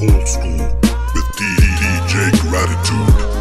Old School with DJ Gratitude.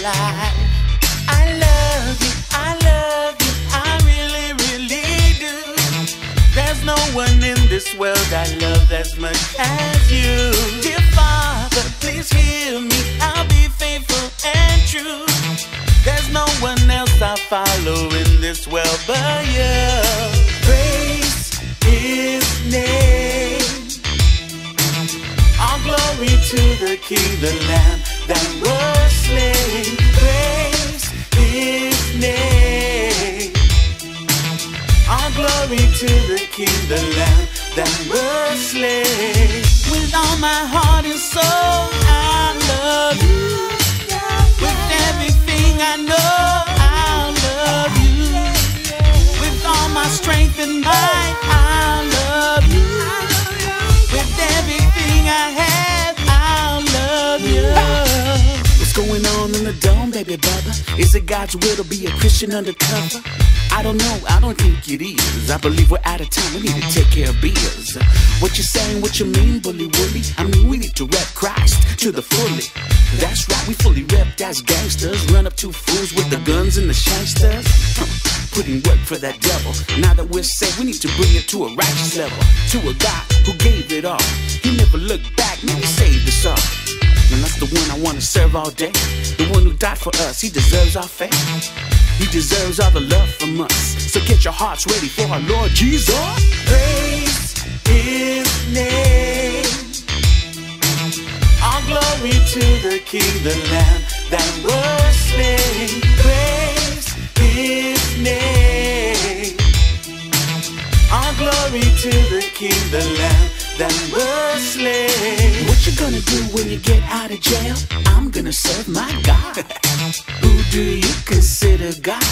Source baby? Is it God's will to be a Christian undercover? I don't know, I don't think it is. I believe we're out of time, we need to take care of bills. What you saying, what you mean, bully woolly? I mean, we need to rep Christ to the fully. That's right, we fully repped as gangsters. Run up to fools with the guns and the shanksters. Putting work for that devil. Now that we're saved, we need to bring it to a righteous level. To a God who gave it all. He never looked back, man, he saved us all. And that's the one I wanna serve all day. The one who died for us, he deserves our faith. He deserves all the love from us. So get your hearts ready for our Lord Jesus. Praise his name. All glory to the King, the Lamb that was slain. Praise his name. All glory to the King, the Lamb that was slain. What you gonna do when you get out of jail? I'm gonna serve my God. Who do you consider God?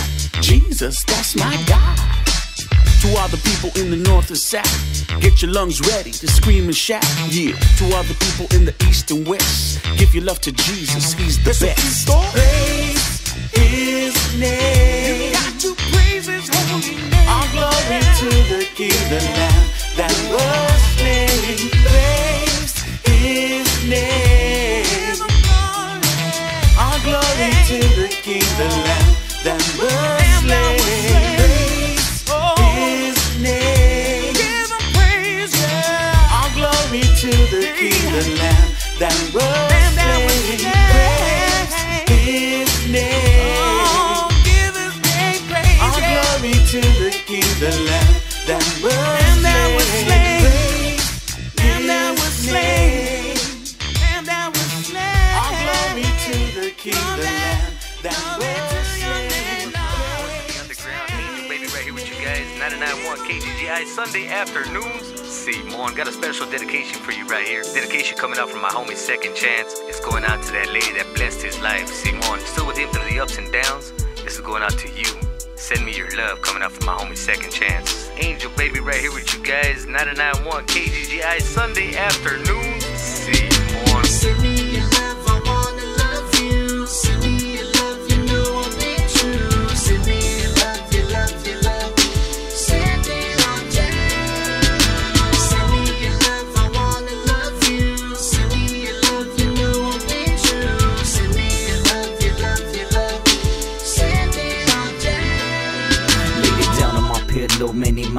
Jesus, that's my God. To all the people in the north and south, get your lungs ready to scream and shout. Yeah. To all the people in the east and west, give your love to Jesus, He's the best. His name. You got to praise His holy name. All glory to the King, the Lamb that was slain. Praise His name. All glory to the King, the Lamb that was slain. Praise His name. All glory to the King, the Lamb that was 991 KGGI Sunday afternoons. Simon got a special dedication for you right here. Dedication coming out from my homie Second Chance. It's going out to that lady that blessed his life. Simon still with him through the ups and downs. This is going out to you. Send me your love coming out from my homie Second Chance. Angel baby right here with you guys. 991 KGGI Sunday afternoons Simon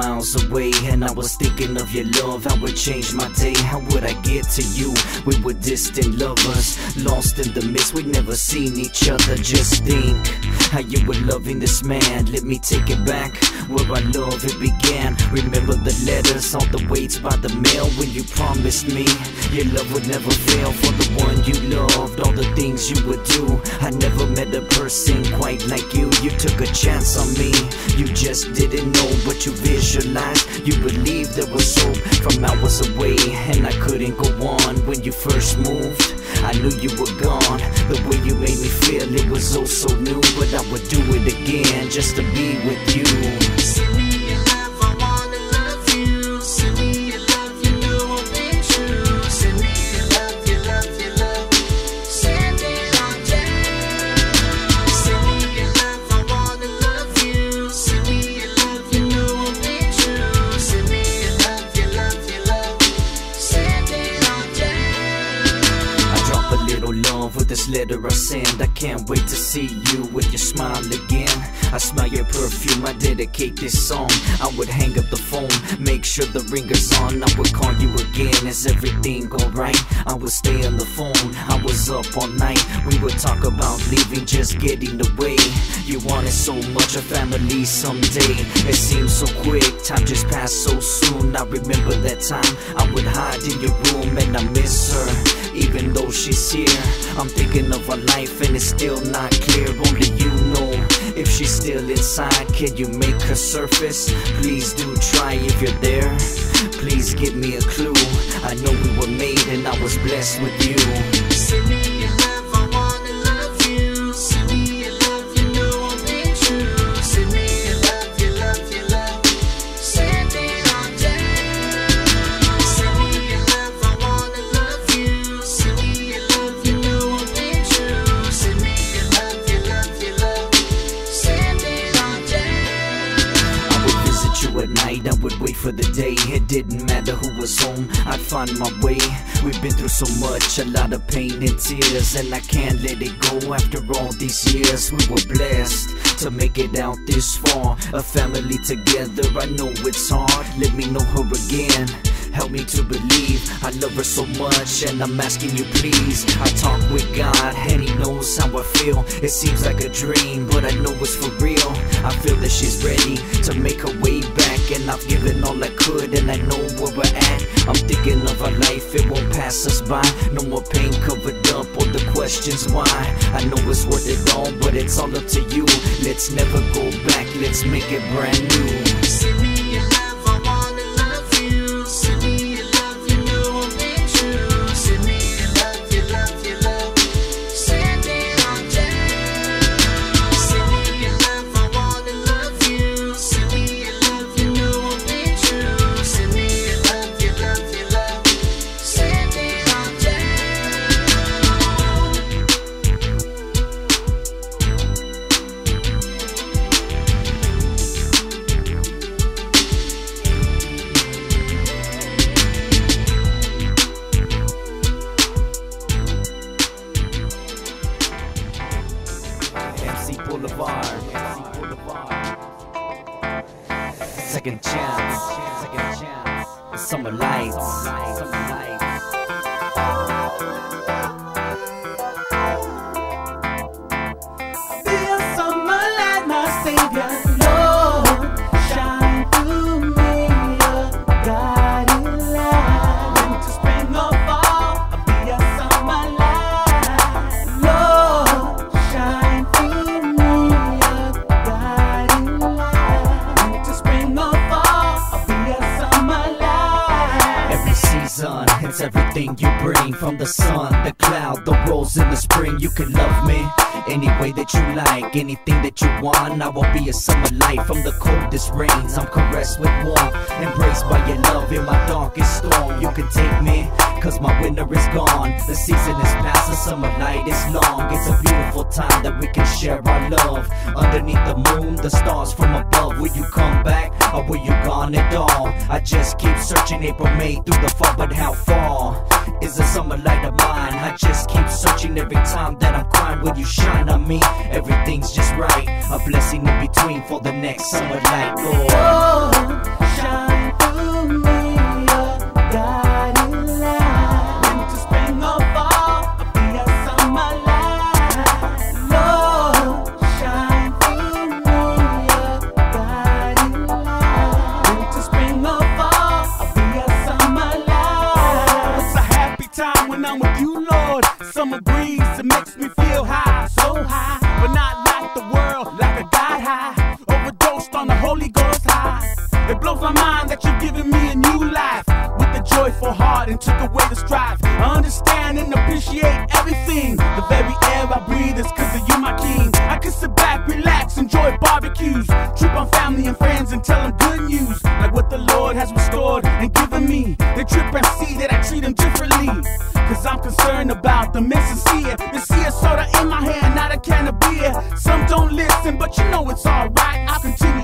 miles away And I was thinking of your love, how it changed my day How would I get to you? We were distant lovers Lost in the mist, we'd never seen each other Just think how you were loving this man. Let me take it back, where our love it began. Remember the letters, all the waits by the mail When you promised me your love would never fail. For the one you loved, all the things you would do. I never met a person quite like you. You took a chance on me. You just didn't know what you visualized. You believed there was hope from hours away And I couldn't go on when you first moved I knew you were gone. The way you made me feel it was oh so new But I would do it again just to be with you can't wait to see you with your smile again. I smell your perfume, I dedicate this song. I would hang up the phone, make sure the ringer's on. I would call you again, is everything alright? I would stay on the phone, I was up all night. We would talk about leaving, just getting away. You wanted so much, a family someday. It seems so quick, time just passed so soon. I remember that time I would hide in your room and I miss her. Even though she's here, I'm thinking of our life and it's still not clear. Only you know if she's still inside. Can you make her surface? Please do try if you're there. Please give me a clue. I know we were made and I was blessed with you. For the day. It didn't matter who was home, I'd find my way. We've been through so much, a lot of pain and tears, and I can't let it go after all these years. We were blessed to make it out this far. A family together, I know it's hard. Let me know her again. Help me to believe I love her so much, and I'm asking you please. I talk with God, and He knows how I feel. It seems like a dream, but I know it's for real. I feel that she's ready to make her way back, and I've given all I could, and I know where we're at. I'm thinking of our life, it won't pass us by. No more pain covered up, or the questions why. I know it's worth it all, but it's all up to you. Let's never go back, let's make it brand new. Will you come back or will you gone at all? I just keep searching April, May through the fall, but how far is the summer light of mine? I just keep searching every time that I'm crying. Will you shine on me? Everything's just right. A blessing in between for the next summer light, Lord. Oh, shine through me, oh a guiding Like what the Lord has restored and given me. They trip and see that I treat them differently. Cause I'm concerned about the insincere. The see a soda in my hand, not a can of beer. Some don't listen, but you know it's alright. I'll continue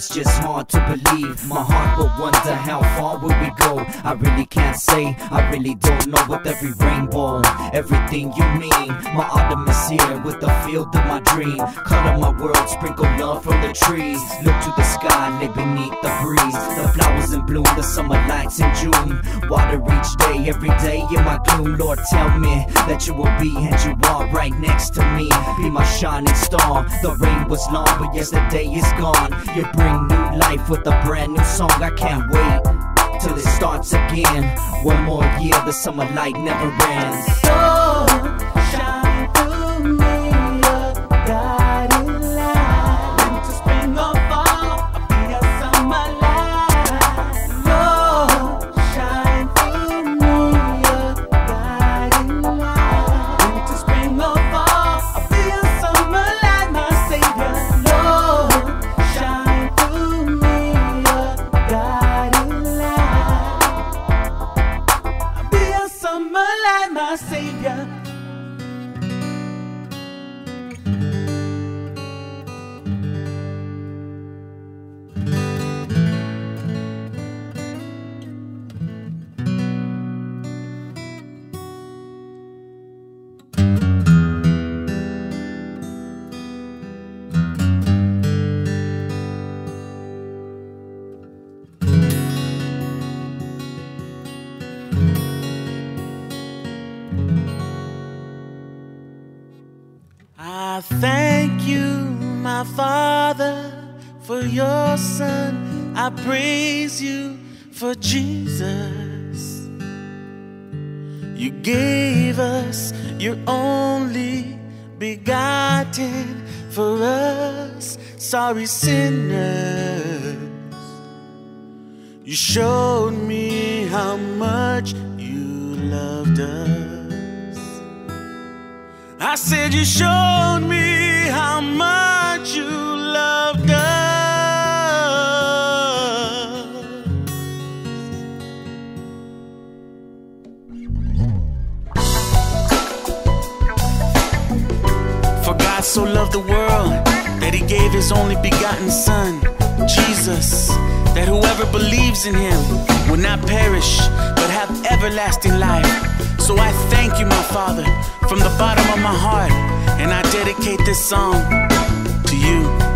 it's just hard to believe. My heart will wonder how far will we go. I really can't say, I really don't know with every rainbow. Everything you mean, my autumn is here with the field of my dream. Color my world, sprinkle love from the trees. Look to the sky, lay beneath the breeze. The flowers in bloom, the summer lights in June. Water each day, every day in my gloom. Lord, tell me that you will be and you are right next to me. Be my shining star. The rain was long, but yesterday is gone. You bring new life with a brand new song. I can't wait till it starts again. One more year, the summer light never ends. Sinners. You showed me how much you loved us. I said you showed me how much you loved us. For God so loved the world that he gave his only begotten Son, Jesus, that whoever believes in him will not perish but have everlasting life. So I thank you, my Father, from the bottom of my heart, and I dedicate this song to you.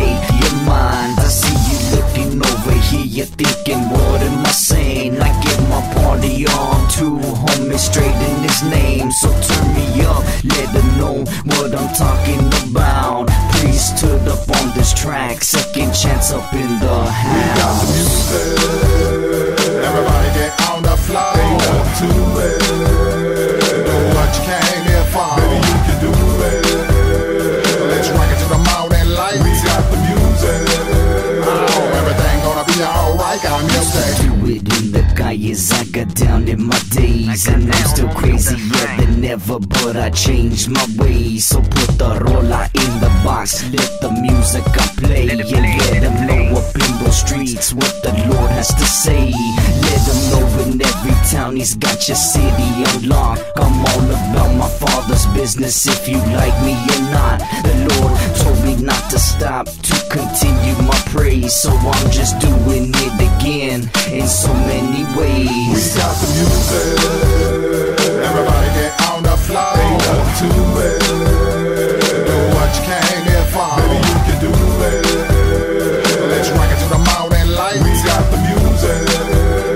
It your mind. I see you looking over here, you're thinking, what am I saying? I get my party on too, homie, straight in his name. So turn me up, let them know what I'm talking about. Priesthood up on this track, second chance up in the We got the house. music. Everybody get on the floor. Ain't nothing to it. Alright. Got music. In the I got down in my days. And I'm still crazier than ever But I changed my ways. So put the rola in the box Let the music I play. And let them know up in those streets What the Lord has to say. Let them know in every town He's got your city unlocked I'm all about my father's business If you like me or not. The Lord told me not to stop To continue my praise. So I'm just doing it again. In so many We got the music. Everybody get on the floor. Ain't nothing to it. Do what you came here for. Baby, you can do it. Let's rock it to the morning light. We got the music.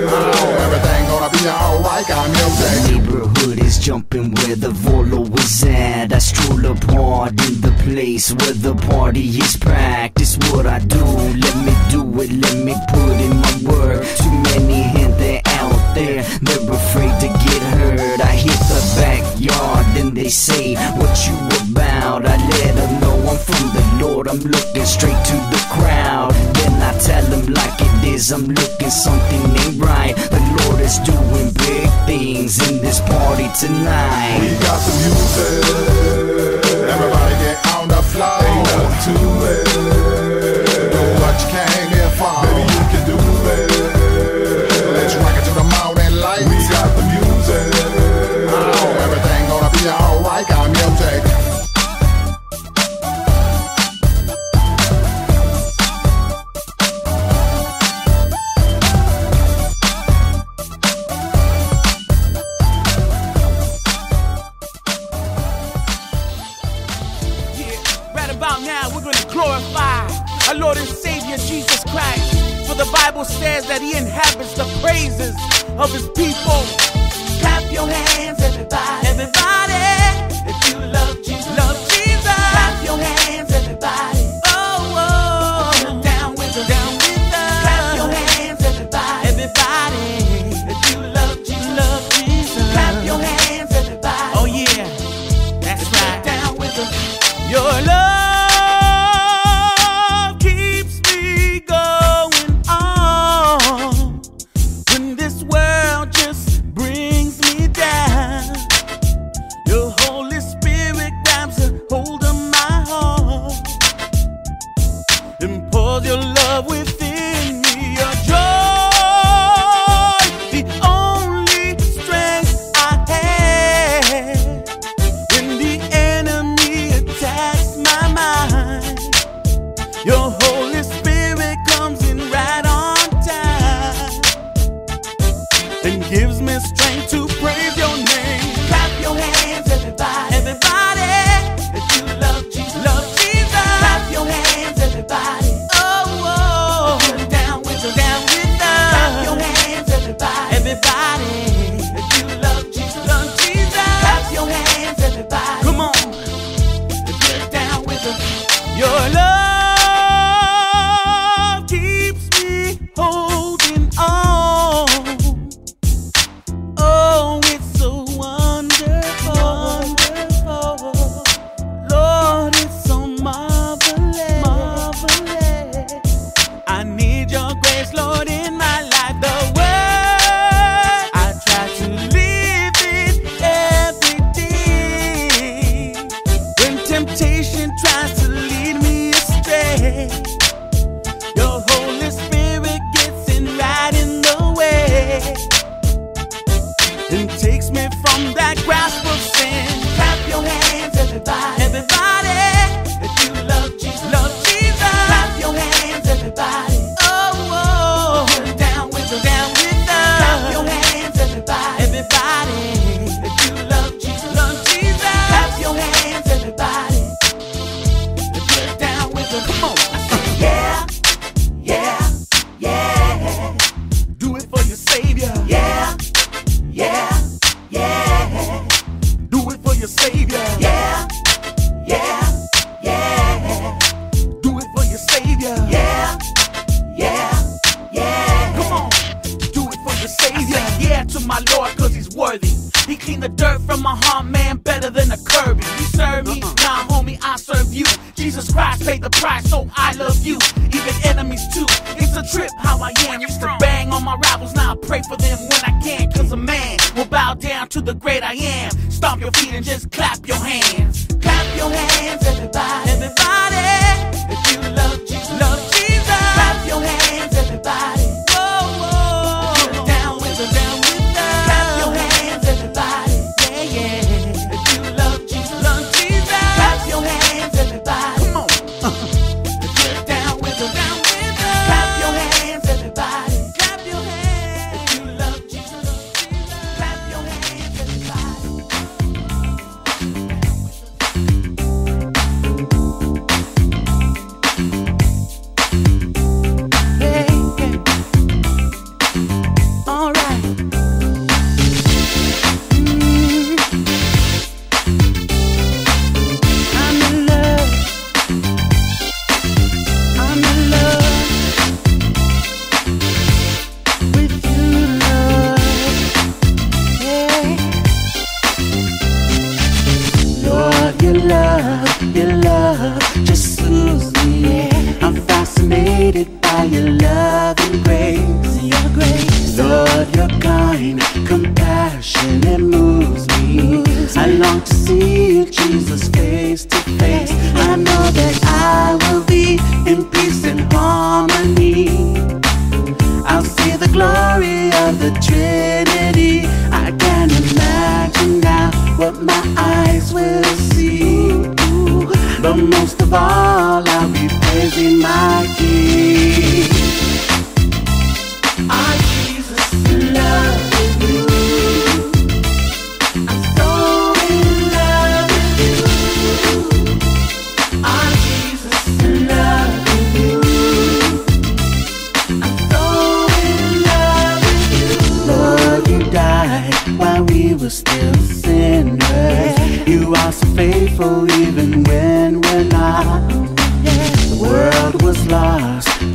Oh, everything gonna be alright. Got music. neighborhood is jumping where the is apart in the place where the party is. It's what I do. Let me do it. Let me put in my work. Too many gente out there. They're afraid to get hurt. I hit the backyard and they say, What you about? I let them know I'm from the Lord. I'm looking straight to the crowd. Then I tell them like it is. I'm looking something ain't right. The Lord is doing big things in this party tonight. We got the music.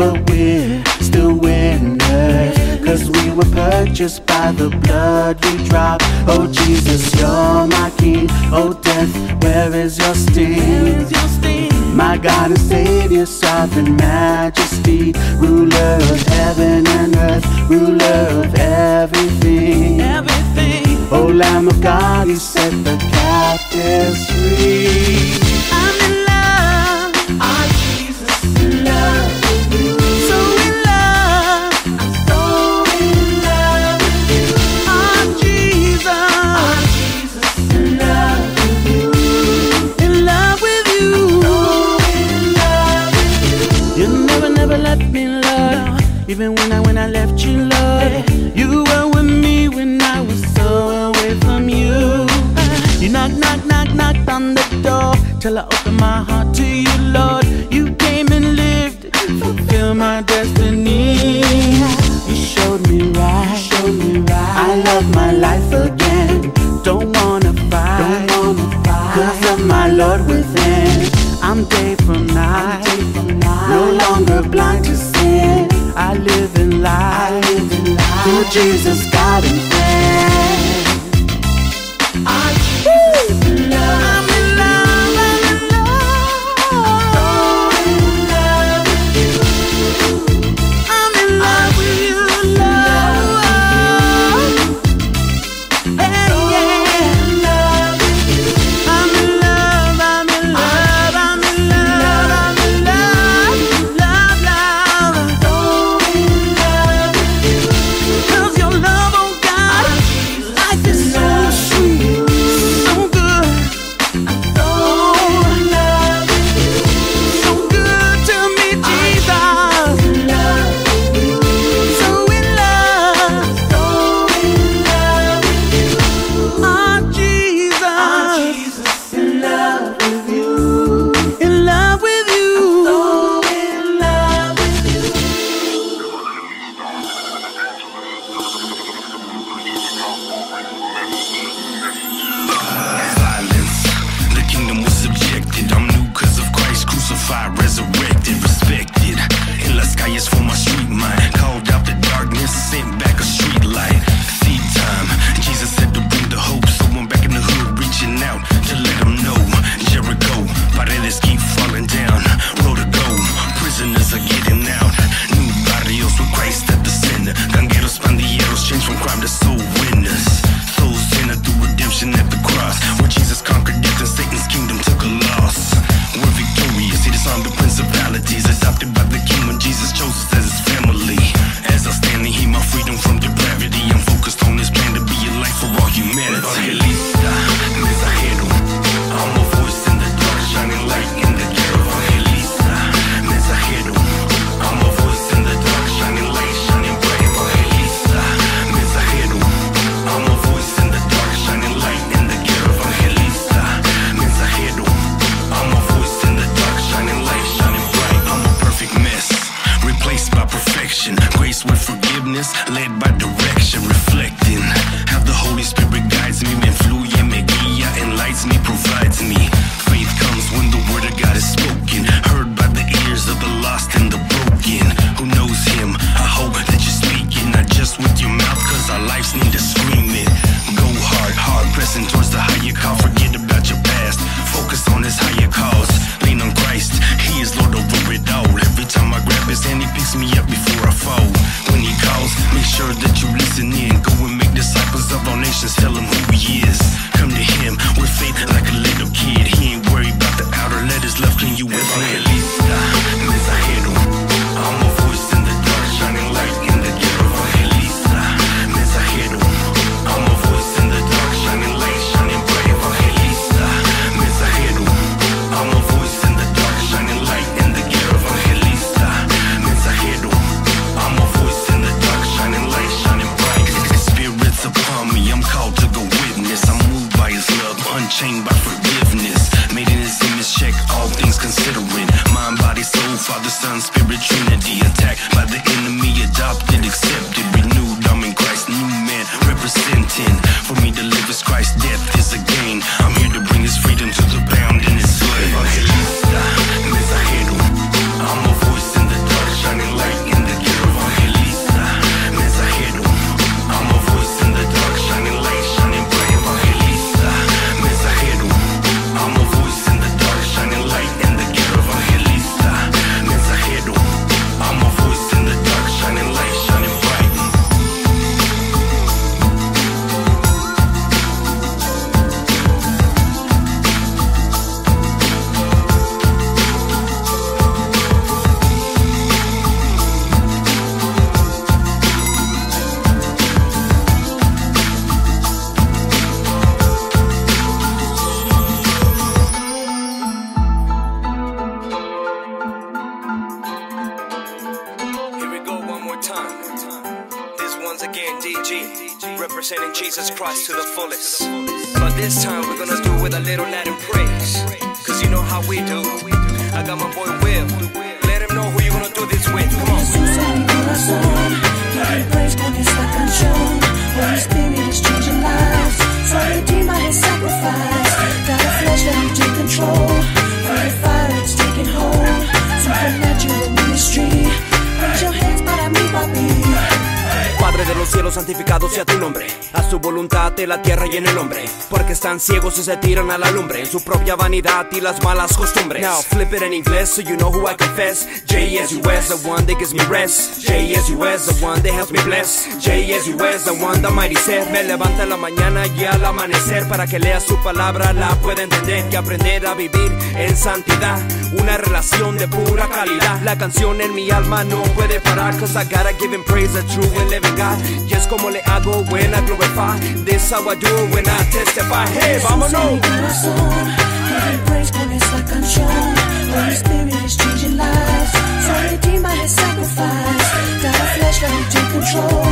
but we're still winners. Cause we were purchased by the blood we drop. Oh Jesus, you're my king. Oh death, where is your sting? My God and Savior, sovereign majesty, ruler of heaven and earth, ruler of everything. everything. Oh Lamb of God, He set the captives free. Even when I when I left you, Lord, you were with me when I was so away from you. You knock, knock, knock, knocked on the door till I opened my heart to you, Lord. You came and lived, fulfilled my destiny. You showed me right, showed me right. I love my life again. Don't wanna fight, don't wanna fight. Cause of my Lord within. I'm day from night, day from night. no longer blind to sin. I live in life. I live in life. Through Jesus, God, and faith. Time. This once again DG, representing Jesus Christ to the fullest. But this time we're gonna do it with a little Latin praise. Cause you know how we do. I got my boy Will. Let him know who you're gonna do this with. Come on. Jesús en mi praise. Holy Spirit is changing lives, so redeem by His sacrifice. A flesh that control, the fire it's taking hold. Cielos, santificado sea tu nombre. Haz tu voluntad en la tierra y en el hombre. Porque están ciegos y se tiran a la lumbre. En su propia vanidad y las malas costumbres. Now flip it in inglés so you know who I confess. J-S-U-S, the one that gives me rest. J-S-U-S, the one that helps me bless. J-S-U-S, the one that mighty said. Me levanta en la mañana y al amanecer. Para que lea su palabra, la pueda entender. Y aprender a vivir en santidad. Una relación de pura calidad. La canción en mi alma no puede parar. Cause I gotta give him praise, the true and living God. Y es como le hago when I glorify. This how I do when I testify. Hey, vámonos. Holy Spirit is changing lives, so by flesh control,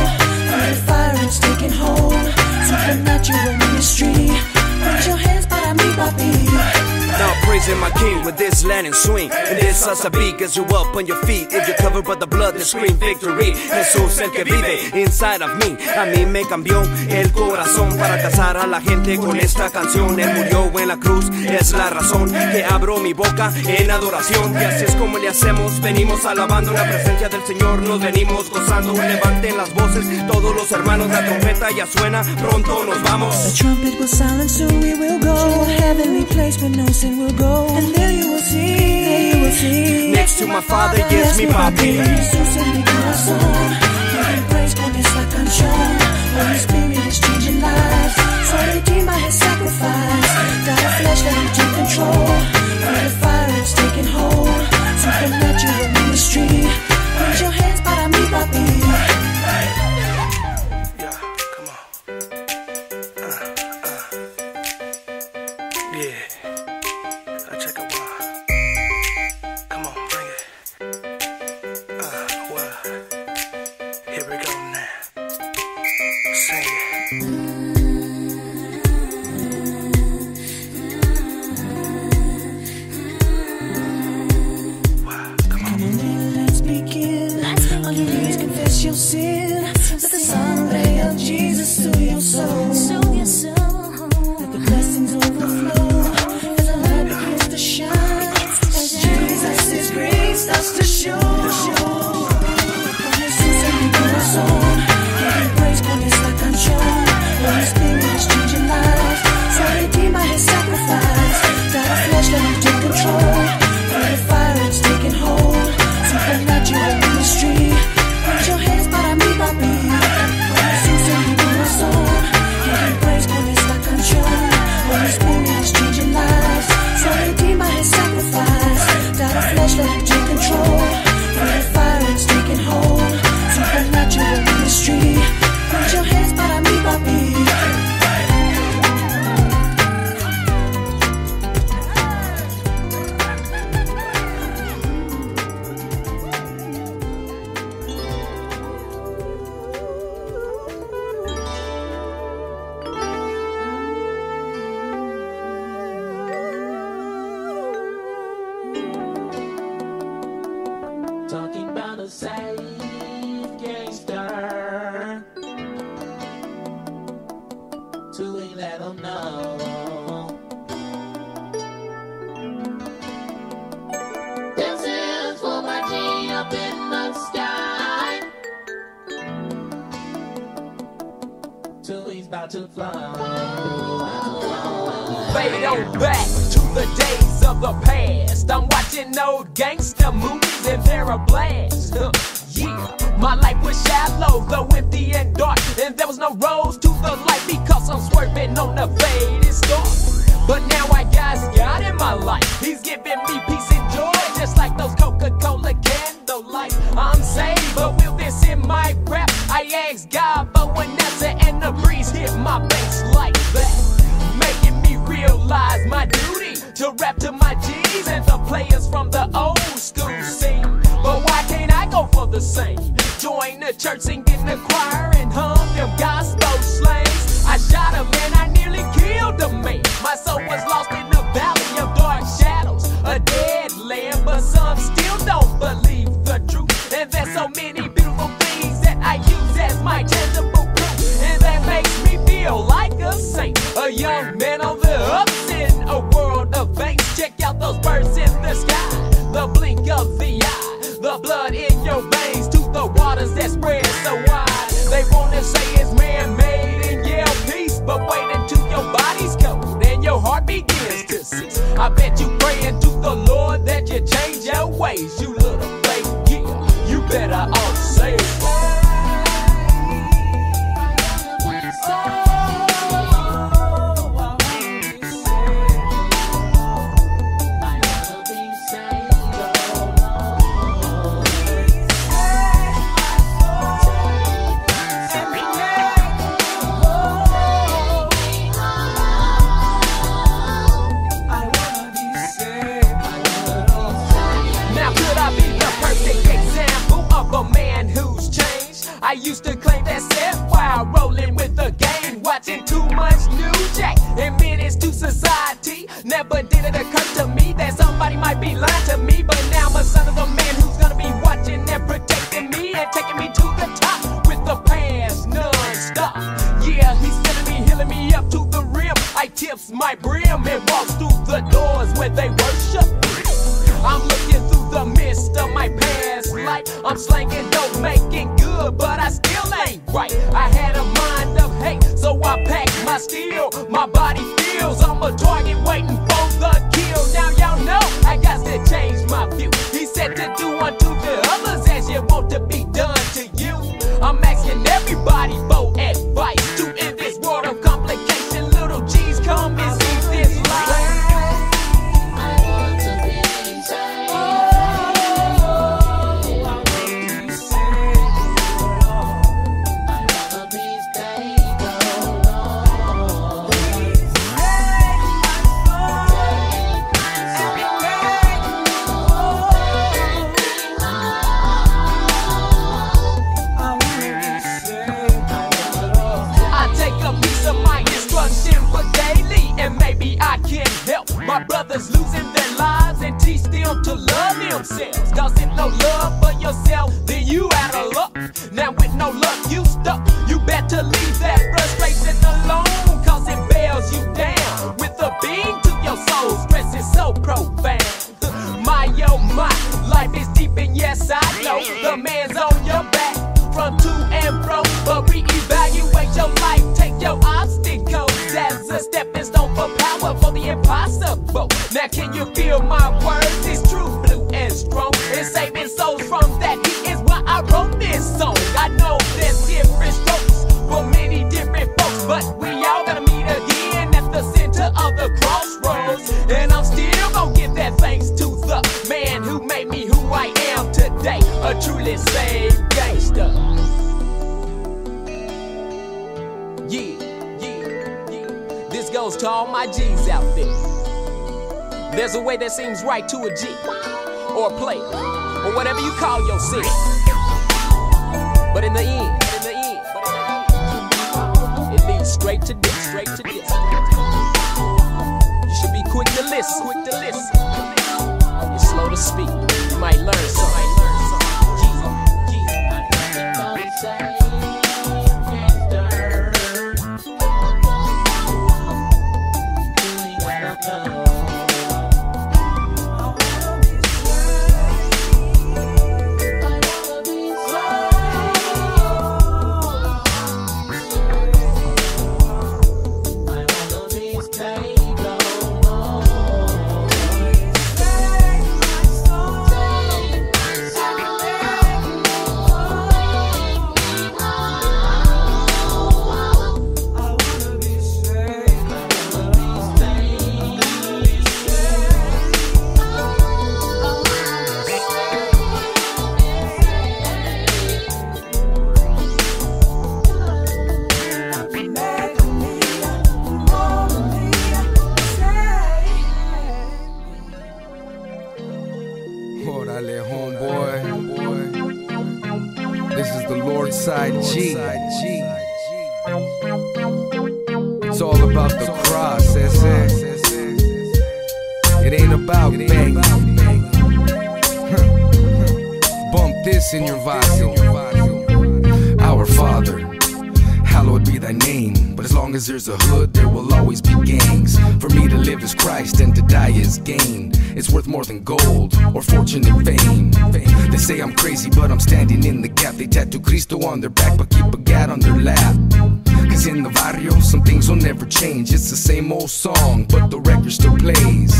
the fire taking hold. Ministry, your hands mí, papi. Now praising my king with this Latin swing. And this as a beat gets you up on your feet. If you're covered by the blood, then scream victory. Jesús el que vive inside of me. A mí me cambió el corazón para alcanzar a la gente con esta canción. Él murió en la cruz, es la razón que abro mi boca en adoración. Y así es como le hacemos, venimos alabando la presencia del Señor, nos venimos gozando. Levanten las voces, todos los hermanos, la trompeta ya suena, pronto nos vamos. The trumpet will silence, soon we will go heavenly place no will go. And there you will see, there you will see. Next to my father, yes, mi papi. Jesús en mi corazón, giving praise con esta canción. Holy Spirit is changing lives, so redeemed by His. Got a flesh that take control, from the fire it's taking hold. Supernatural back to the days of the past. I'm watching old gangster movies and they're a blast. yeah, my life was shallow, though it Now seems right to a G or a player or whatever you call your city. But in the end, say I'm crazy, but I'm standing in the gap. They tattoo Cristo on their back, but keep a gat on their lap. Cause in the barrio, some things will never change. It's the same old song, but the record still plays.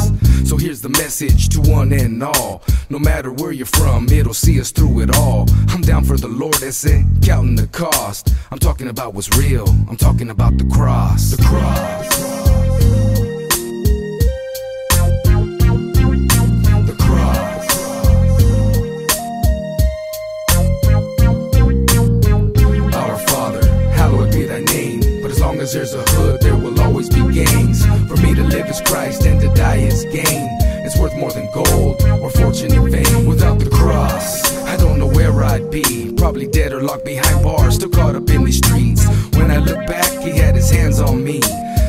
So here's the message to one and all. No matter where you're from, it'll see us through it all. I'm down for the Lord, ese, counting the cost. I'm talking about what's real. I'm talking about the cross. The cross. The As there's a hood, there will always be gangs. For me to live is Christ and to die is gain. It's worth more than gold or fortune and fame. Without the cross, I don't know where I'd be. Probably dead or locked behind bars, still caught up in these streets. When I look back, he had his hands on me.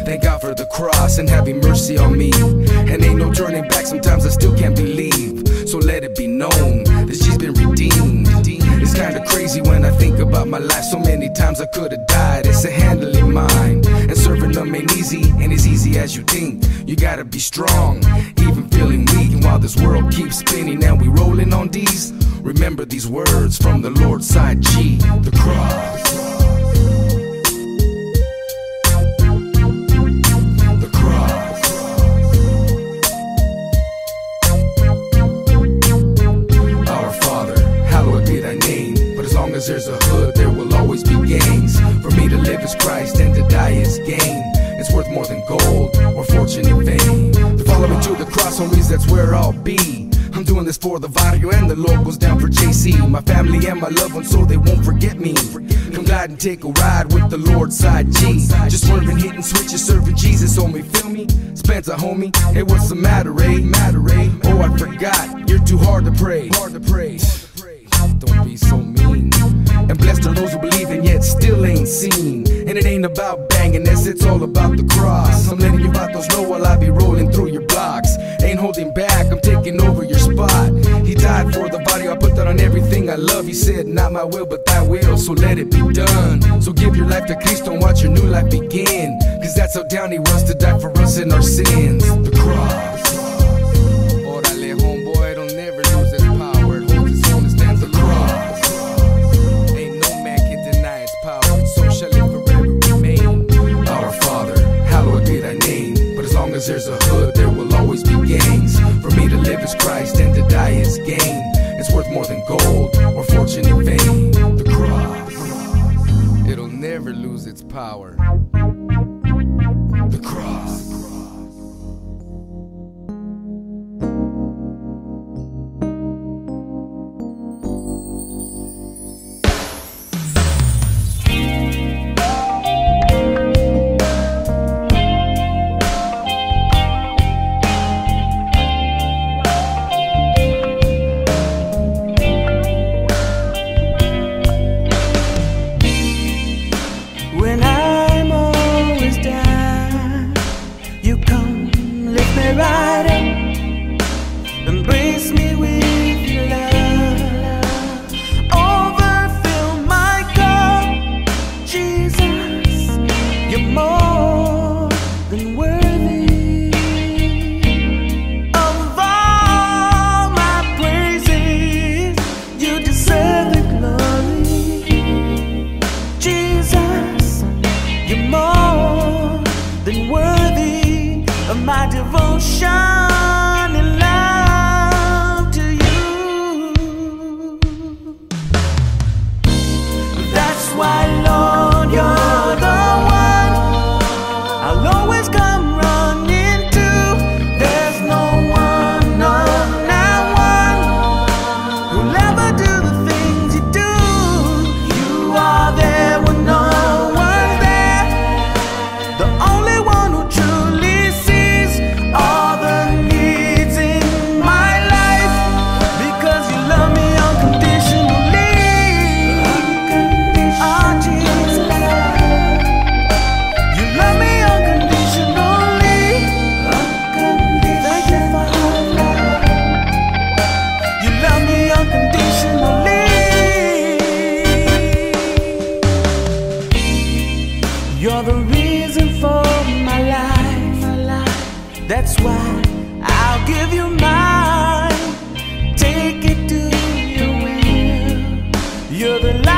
Thank God for the cross and having mercy on me. And ain't no turning back, sometimes I still can't believe. So let it be known that she's been redeemed. It's kinda crazy when I think about my life. So many times I could've died. It's a handling mine. And serving them ain't easy, and as easy as you think. You gotta be strong, even feeling weak. And while this world keeps spinning and we rolling on these, remember these words from the Lord's side G, the cross. There's a hood, there will always be gangs. For me to live is Christ and to die is gain. It's worth more than gold or fortune and fame. To follow me to the cross, homies, that's where I'll be. I'm doing this for the barrio and the locals down for JC. My family and my loved ones so they won't forget me. Come glide and take a ride with the Lord side G. Just swerving, hitting switches, serving Jesus, on me. feel me? Spencer, homie, hey, what's the matter, eh? Matter, eh? Oh, I forgot, you're too hard to pray. Hard to pray. Don't be so mean. And blessed are those who believe and yet still ain't seen. And it ain't about banging this, it's all about the cross. I'm letting you vatos know while I be rolling through your blocks. Ain't holding back, I'm taking over your spot. He died for the body, I put that on everything I love. He said, Not my will, but thy will, so let it be done. So give your life to Cristo and watch your new life begin. Cause that's how down he was to die for us in our sins. The cross. Power. You're the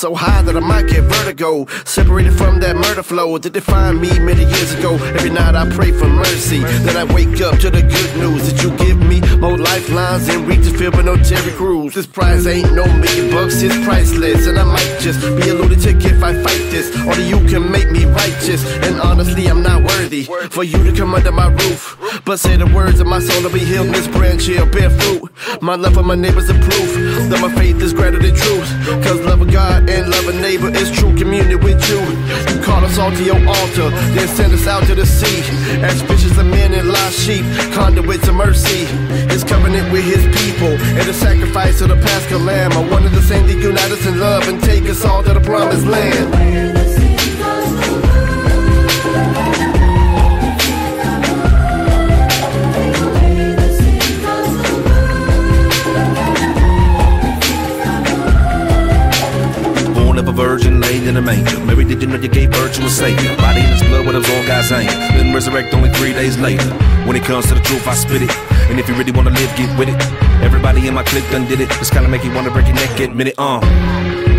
so high that I might get vertigo. Separated from that murder flow that defined me many years ago. Every night I pray for mercy, then I wake up to the good news that you give me more lifelines and reaches filled with no Terry Crews. This prize ain't no million bucks, it's priceless, and I might just be a lunatic if I fight this. Only you can make me righteous, and honestly, I'm not worthy for you to come under my roof. But say the words of my soul to be healed, this branch here bear fruit. My love for my neighbor's a proof that my faith is greater than truth. Cause love of God and love of neighbor is true communion with you. You call us all to your altar, then send us out to the sea. As fishes of men and lost sheep, conduits of mercy. His covenant with his people, and the sacrifice of the Paschal Lamb. I wanted the same to unite us in love and take us all to the promised land. A virgin, laid in a manger. Mary, did you know you gave birth to a savior? Body in his blood, it was on God's hand. Then resurrect only three days later. When it comes to the truth, I spit it. And if you really wanna live, get with it. Everybody in my clique done did it. It's kinda make you wanna break your neck, admit it. Uh,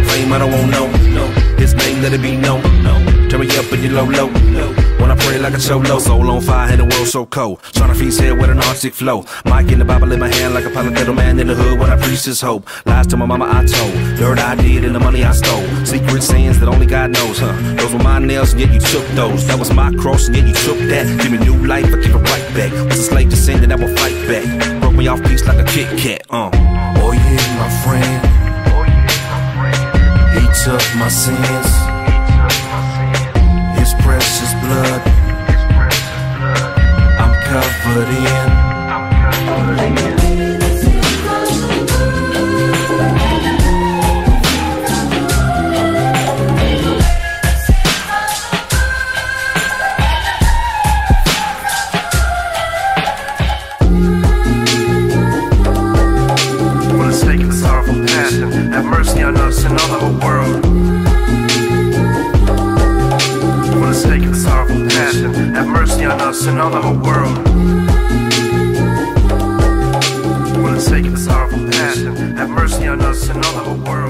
fame, I don't want no. No, his name let it be known. No, turn me up and you low low. Pray like a solo, soul on fire in the world so cold. Trying Tryna feast here with an Arctic flow. Mic in the Bible in my hand like a polythetal man in the hood when I preach this hope. Lies to my mama I told, dirt I did and the money I stole. Secret sins that only God knows, huh? Those were my nails and yet you took those. That was my cross and yet you took that. Give me new life, I give it right back. Was a slave to and I will fight back. Broke me off piece like a Kit Kat, uh. Oh yeah, my friend. He took my sins. His precious blood. I'm covered in. Us and on the whole world. The sake of the sorrowful passion, have mercy on us and on the whole world.